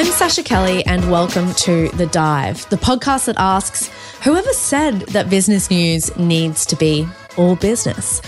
I'm Sascha Kelly, and welcome to The Dive, the podcast that asks whoever said that business news needs to be all business.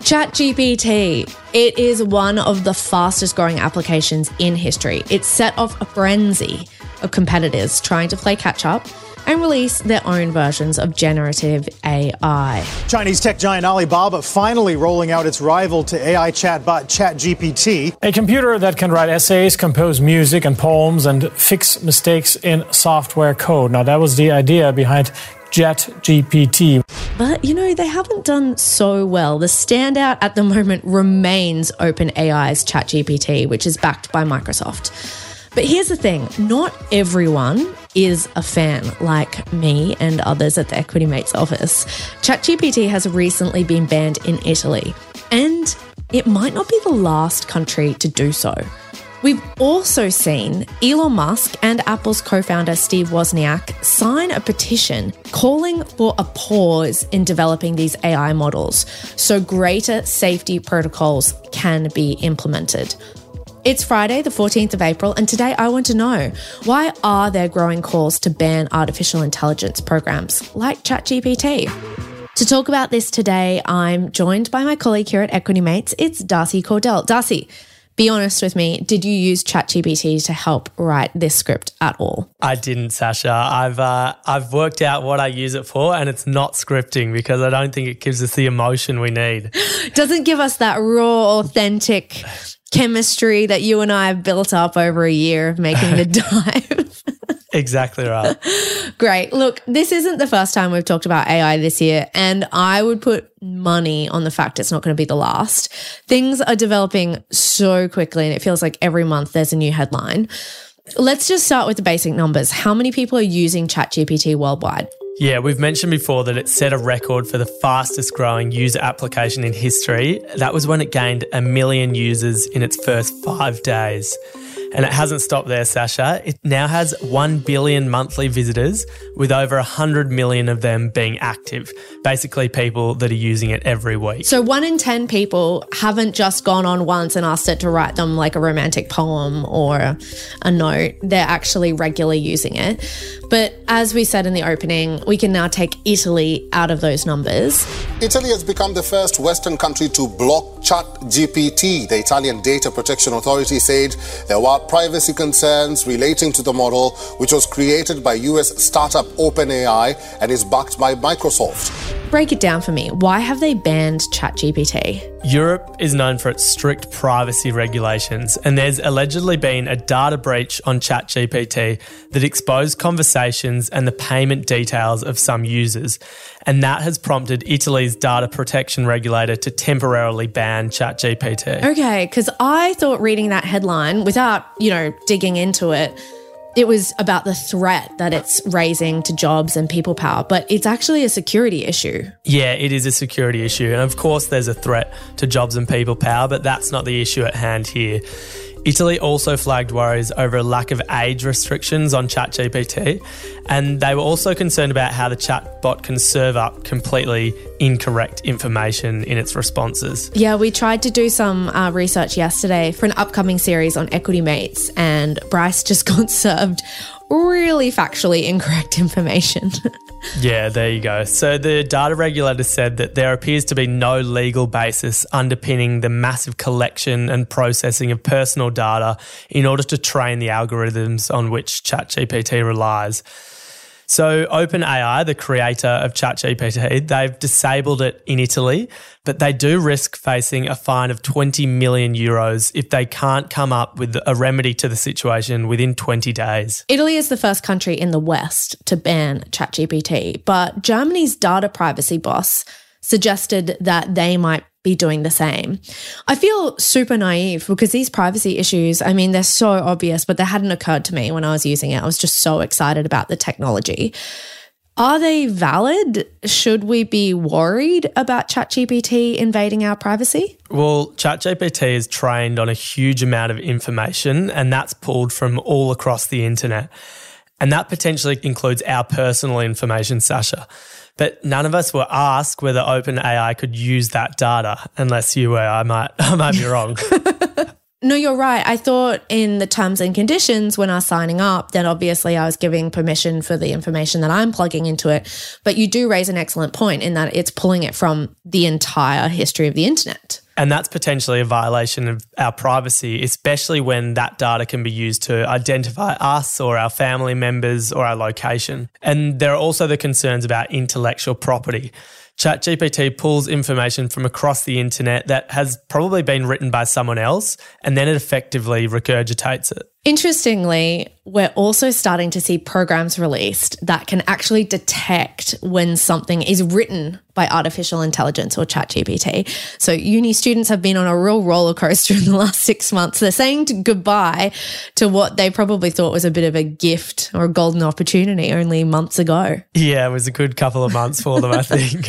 ChatGPT. It is one of the fastest growing applications in history. It set off a frenzy of competitors trying to play catch up and release their own versions of generative AI. Chinese tech giant Alibaba finally rolling out its rival to AI chatbot ChatGPT. A computer that can write essays, compose music and poems, and fix mistakes in software code. Now, that was the idea behind ChatGPT. But you know, they haven't done so well. The standout at the moment remains OpenAI's ChatGPT, which is backed by Microsoft. But here's the thing not everyone is a fan like me and others at the Equity Mates office. ChatGPT has recently been banned in Italy, and it might not be the last country to do so. We've also seen Elon Musk and Apple's co founder Steve Wozniak sign a petition calling for a pause in developing these AI models so greater safety protocols can be implemented. It's Friday, the 14th of April, and today I want to know why are there growing calls to ban artificial intelligence programs like ChatGPT? To talk about this today, I'm joined by my colleague here at Equity Mates. It's Darcy Cordell. Darcy, be honest with me, did you use ChatGPT to help write this script at all? I didn't, Sascha. I've uh, I've worked out what I use it for, and it's not scripting because I don't think it gives us the emotion we need. Doesn't give us that raw, authentic chemistry that you and I have built up over a year of making the dive. exactly right. Great. Look, this isn't the first time we've talked about AI this year, and I would put money on the fact it's not going to be the last. Things are developing so quickly, and it feels like every month there's a new headline. Let's just start with the basic numbers. How many people are using ChatGPT worldwide? Yeah, we've mentioned before that it set a record for the fastest growing user application in history. That was when it gained a million users in its first five days. And it hasn't stopped there, Sascha. It now has 1 billion monthly visitors, with over 100 million of them being active. Basically, people that are using it every week. So, one in 10 people haven't just gone on once and asked it to write them like a romantic poem or a note. They're actually regularly using it. But as we said in the opening, we can now take Italy out of those numbers. Italy has become the first Western country to block ChatGPT. The Italian Data Protection Authority said there were privacy concerns relating to the model, which was created by US startup OpenAI and is backed by Microsoft. Break it down for me. Why have they banned ChatGPT? Europe is known for its strict privacy regulations, and there's allegedly been a data breach on ChatGPT that exposed conversations and the payment details of some users. And that has prompted Italy's data protection regulator to temporarily ban ChatGPT. Okay, because I thought reading that headline without, you know, digging into it, it was about the threat that it's raising to jobs and people power, but it's actually a security issue. Yeah, it is a security issue. And of course, there's a threat to jobs and people power, but that's not the issue at hand here. Italy also flagged worries over a lack of age restrictions on ChatGPT, and they were also concerned about how the chatbot can serve up completely incorrect information in its responses. Yeah, we tried to do some uh, research yesterday for an upcoming series on Equity Mates, and Bryce just got served really factually incorrect information. yeah, there you go. So the data regulator said that there appears to be no legal basis underpinning the massive collection and processing of personal data in order to train the algorithms on which ChatGPT relies. So, OpenAI, the creator of ChatGPT, they've disabled it in Italy, but they do risk facing a fine of 20 million euros if they can't come up with a remedy to the situation within 20 days. Italy is the first country in the West to ban ChatGPT, but Germany's data privacy boss suggested that they might be doing the same. I feel super naive because these privacy issues, I mean, they're so obvious, but they hadn't occurred to me when I was using it. I was just so excited about the technology. Are they valid? Should we be worried about ChatGPT invading our privacy? Well, ChatGPT is trained on a huge amount of information, and that's pulled from all across the internet. And that potentially includes our personal information, Sascha. But none of us were asked whether OpenAI could use that data, unless you were. I might, I might be wrong. No, you're right. I thought in the terms and conditions when I was signing up, then obviously I was giving permission for the information that I'm plugging into it. But you do raise an excellent point in that it's pulling it from the entire history of the internet. And that's potentially a violation of our privacy, especially when that data can be used to identify us or our family members or our location. And there are also the concerns about intellectual property. ChatGPT pulls information from across the internet that has probably been written by someone else and then it effectively regurgitates it. Interestingly, we're also starting to see programs released that can actually detect when something is written by artificial intelligence or ChatGPT. So, uni students have been on a real roller coaster in the last six months. They're saying goodbye to what they probably thought was a bit of a gift or a golden opportunity only months ago. Yeah, it was a good couple of months for them, I think.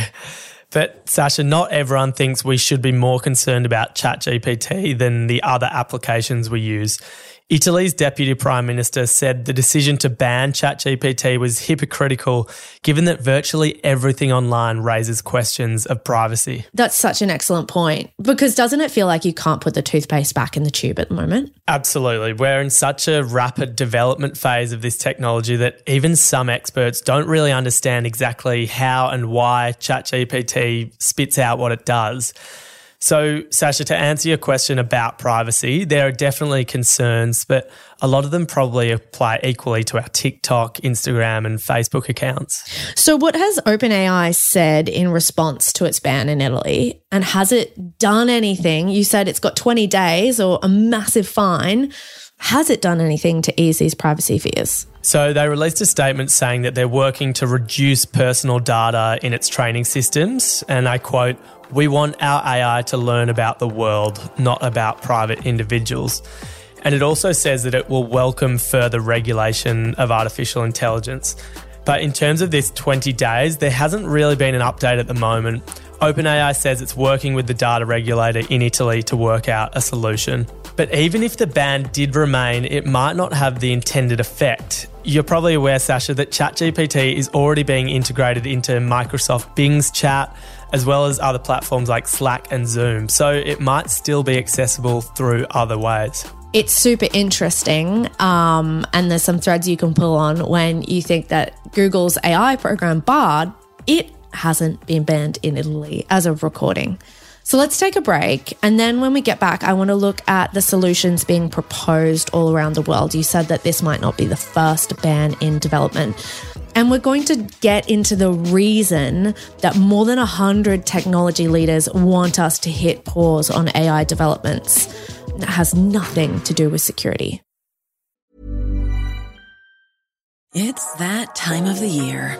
But Sascha, not everyone thinks we should be more concerned about ChatGPT than the other applications we use. Italy's deputy prime minister said the decision to ban ChatGPT was hypocritical, given that virtually everything online raises questions of privacy. That's such an excellent point. Because doesn't it feel like you can't put the toothpaste back in the tube at the moment? Absolutely. We're in such a rapid development phase of this technology that even some experts don't really understand exactly how and why ChatGPT spits out what it does. So, Sascha, to answer your question about privacy, there are definitely concerns, but a lot of them probably apply equally to our TikTok, Instagram, and Facebook accounts. So, what has OpenAI said in response to its ban in Italy? And has it done anything? You said it's got 20 days or a massive fine. Has it done anything to ease these privacy fears? So they released a statement saying that they're working to reduce personal data in its training systems. And I quote, we want our AI to learn about the world, not about private individuals. And it also says that it will welcome further regulation of artificial intelligence. But in terms of this 20 days, there hasn't really been an update at the moment. OpenAI says it's working with the data regulator in Italy to work out a solution. But even if the ban did remain, it might not have the intended effect. You're probably aware, Sascha, that ChatGPT is already being integrated into Microsoft Bing's chat, as well as other platforms like Slack and Zoom. So it might still be accessible through other ways. It's super interesting. Um, and there's some threads you can pull on when you think that Google's AI program, Bard, it hasn't been banned in Italy as of recording. So let's take a break. And then when we get back, I want to look at the solutions being proposed all around the world. You said that this might not be the first ban in development. And we're going to get into the reason that more than 100 technology leaders want us to hit pause on AI developments. That has nothing to do with security. It's that time of the year.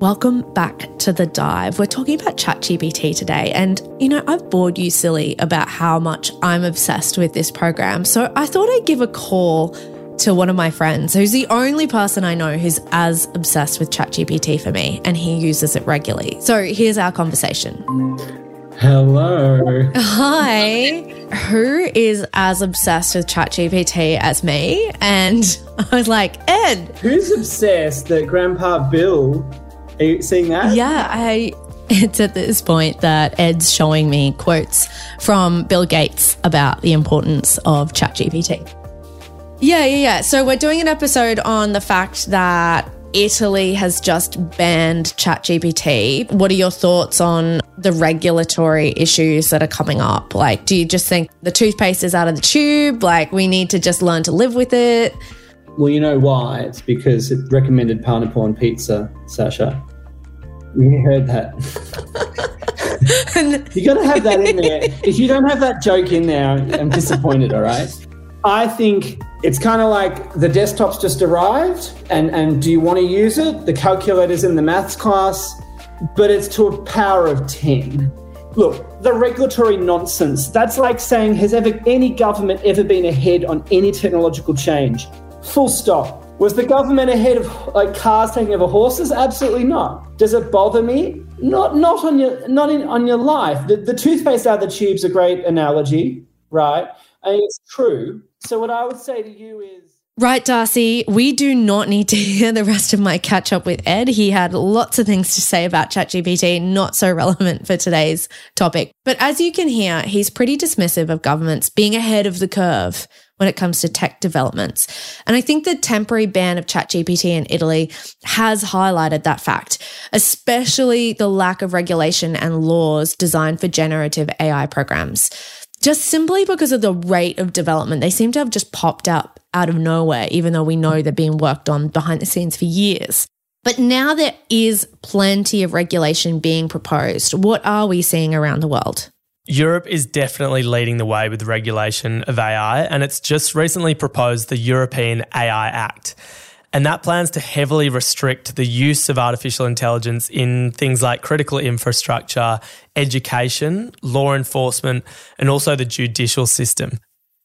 Welcome back to the dive. We're talking about ChatGPT today. And, you know, I've bored you silly about how much I'm obsessed with this program. So I thought I'd give a call to one of my friends who's the only person I know who's as obsessed with ChatGPT for me, and he uses it regularly. So here's our conversation. Hello. Hi. Who is as obsessed with ChatGPT as me? And I was like, Ed. Who's obsessed that Grandpa Bill are you seeing that? Yeah, I. It's at this point that Ed's showing me quotes from Bill Gates about the importance of ChatGPT. Yeah, yeah, yeah. So we're doing an episode on the fact that Italy has just banned ChatGPT. What are your thoughts on the regulatory issues that are coming up? Like, do you just think the toothpaste is out of the tube? Like, we need to just learn to live with it? Well, you know why? It's because it recommended pineapple on pizza, Sascha. You heard that. you got to have that in there. If you don't have that joke in there, I'm disappointed, all right? I think it's kind of like the desktop's just arrived, and, and do you want to use it? The calculator's in the maths class, but it's to a power of 10. Look, the regulatory nonsense, that's like saying, has ever any government ever been ahead on any technological change? Full stop. Was the government ahead of like cars taking over horses? Absolutely not. Does it bother me? Not not on your not in on your life. The, the toothpaste out of the tube's a great analogy, right? And it's true. So what I would say to you is Right, Darcy, we do not need to hear the rest of my catch up with Ed. He had lots of things to say about ChatGPT, not so relevant for today's topic. But as you can hear, he's pretty dismissive of governments being ahead of the curve when it comes to tech developments. And I think the temporary ban of ChatGPT in Italy has highlighted that fact, especially the lack of regulation and laws designed for generative AI programs just simply because of the rate of development. They seem to have just popped up out of nowhere, even though we know they're being worked on behind the scenes for years. But now there is plenty of regulation being proposed. What are we seeing around the world? Europe is definitely leading the way with regulation of AI, and it's just recently proposed the European AI Act. And that plans to heavily restrict the use of artificial intelligence in things like critical infrastructure, education, law enforcement, and also the judicial system.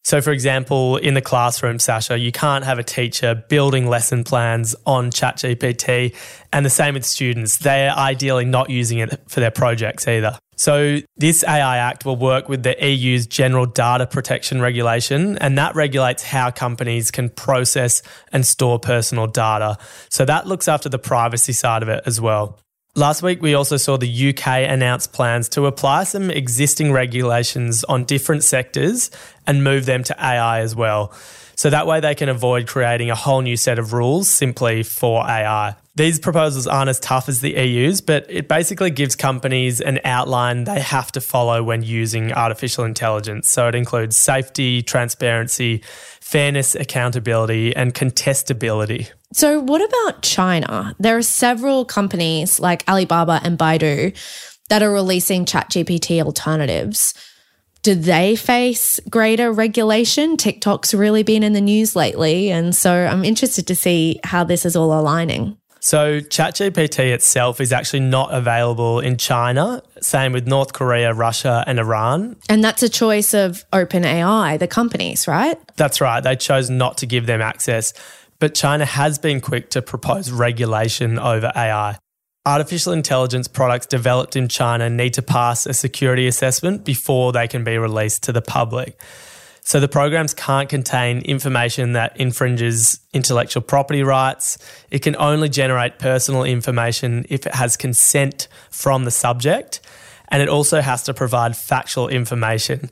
So, for example, in the classroom, Sascha, you can't have a teacher building lesson plans on ChatGPT, and the same with students. They're ideally not using it for their projects either. So, this AI Act will work with the EU's General Data Protection Regulation, and that regulates how companies can process and store personal data. So, that looks after the privacy side of it as well. Last week, we also saw the UK announce plans to apply some existing regulations on different sectors and move them to AI as well. So that way they can avoid creating a whole new set of rules simply for AI. These proposals aren't as tough as the EU's, but it basically gives companies an outline they have to follow when using artificial intelligence. So it includes safety, transparency, fairness, accountability, and contestability. So, what about China? There are several companies like Alibaba and Baidu that are releasing ChatGPT alternatives. Do they face greater regulation? TikTok's really been in the news lately. And so I'm interested to see how this is all aligning. So, ChatGPT itself is actually not available in China. Same with North Korea, Russia, and Iran. And that's a choice of OpenAI, the companies, right? That's right. They chose not to give them access. But China has been quick to propose regulation over AI. Artificial intelligence products developed in China need to pass a security assessment before they can be released to the public. So the programs can't contain information that infringes intellectual property rights. It can only generate personal information if it has consent from the subject. And it also has to provide factual information.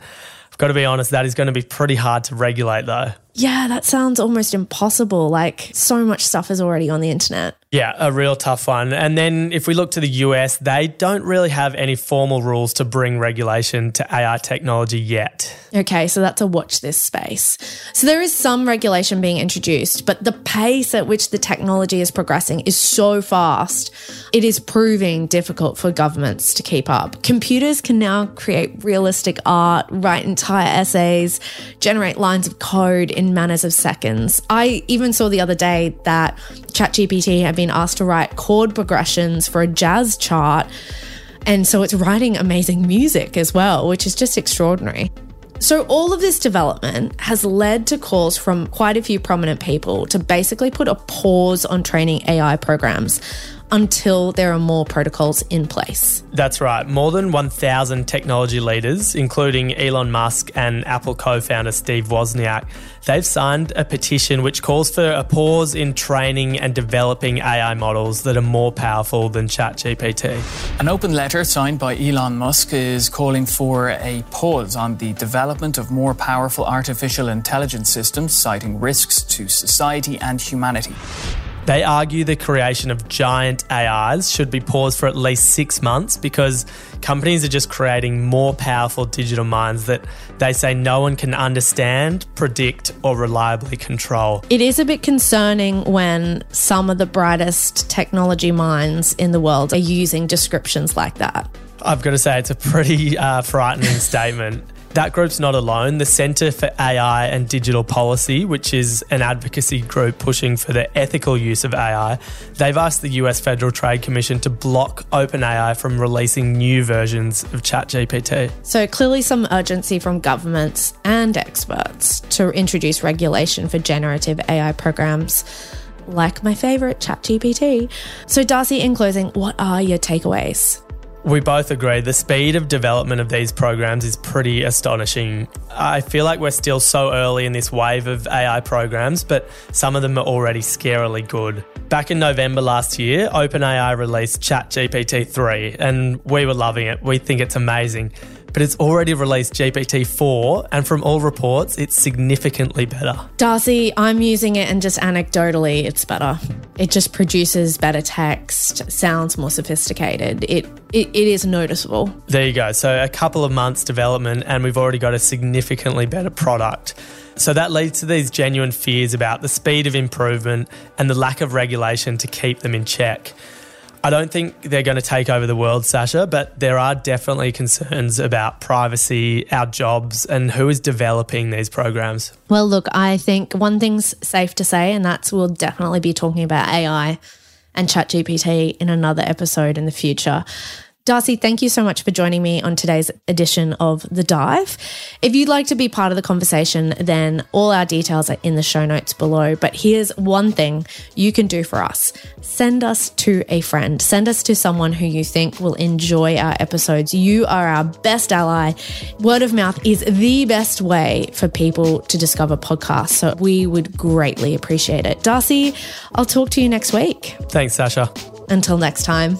I've got to be honest, that is going to be pretty hard to regulate though. Yeah, that sounds almost impossible. Like so much stuff is already on the internet. Yeah, a real tough one. And then if we look to the US, they don't really have any formal rules to bring regulation to AI technology yet. Okay, so that's a watch this space. So there is some regulation being introduced, but the pace at which the technology is progressing is so fast, it is proving difficult for governments to keep up. Computers can now create realistic art, write entire essays, generate lines of code in manners of seconds. I even saw the other day that ChatGPT had been asked to write chord progressions for a jazz chart. And so it's writing amazing music as well, which is just extraordinary. So, all of this development has led to calls from quite a few prominent people to basically put a pause on training AI programs until there are more protocols in place. That's right. More than 1,000 technology leaders, including Elon Musk and Apple co founder Steve Wozniak, they've signed a petition which calls for a pause in training and developing AI models that are more powerful than ChatGPT. An open letter signed by Elon Musk is calling for a pause on the development of more powerful artificial intelligence systems, citing risks to society and humanity. They argue the creation of giant AIs should be paused for at least six months because companies are just creating more powerful digital minds that they say no one can understand, predict, or reliably control. It is a bit concerning when some of the brightest technology minds in the world are using descriptions like that. I've got to say, it's a pretty uh, frightening statement. That group's not alone. The Centre for AI and Digital Policy, which is an advocacy group pushing for the ethical use of AI, they've asked the US Federal Trade Commission to block OpenAI from releasing new versions of ChatGPT. So, clearly, some urgency from governments and experts to introduce regulation for generative AI programs like my favourite, ChatGPT. So, Darcy, in closing, what are your takeaways? We both agree the speed of development of these programs is pretty astonishing. I feel like we're still so early in this wave of AI programs, but some of them are already scarily good. Back in November last year, OpenAI released ChatGPT 3, and we were loving it. We think it's amazing but it's already released GPT 4, and from all reports, it's significantly better. Darcy, I'm using it, and just anecdotally, it's better. It just produces better text, sounds more sophisticated. It, it, it is noticeable. There you go. So, a couple of months development, and we've already got a significantly better product. So that leads to these genuine fears about the speed of improvement and the lack of regulation to keep them in check. I don't think they're going to take over the world, Sascha, but there are definitely concerns about privacy, our jobs, and who is developing these programs. Well, look, I think one thing's safe to say, and that's we'll definitely be talking about AI and ChatGPT in another episode in the future. Darcy, thank you so much for joining me on today's edition of The Dive. If you'd like to be part of the conversation, then all our details are in the show notes below. But here's one thing you can do for us send us to a friend, send us to someone who you think will enjoy our episodes. You are our best ally. Word of mouth is the best way for people to discover podcasts. So we would greatly appreciate it. Darcy, I'll talk to you next week. Thanks, Sascha. Until next time.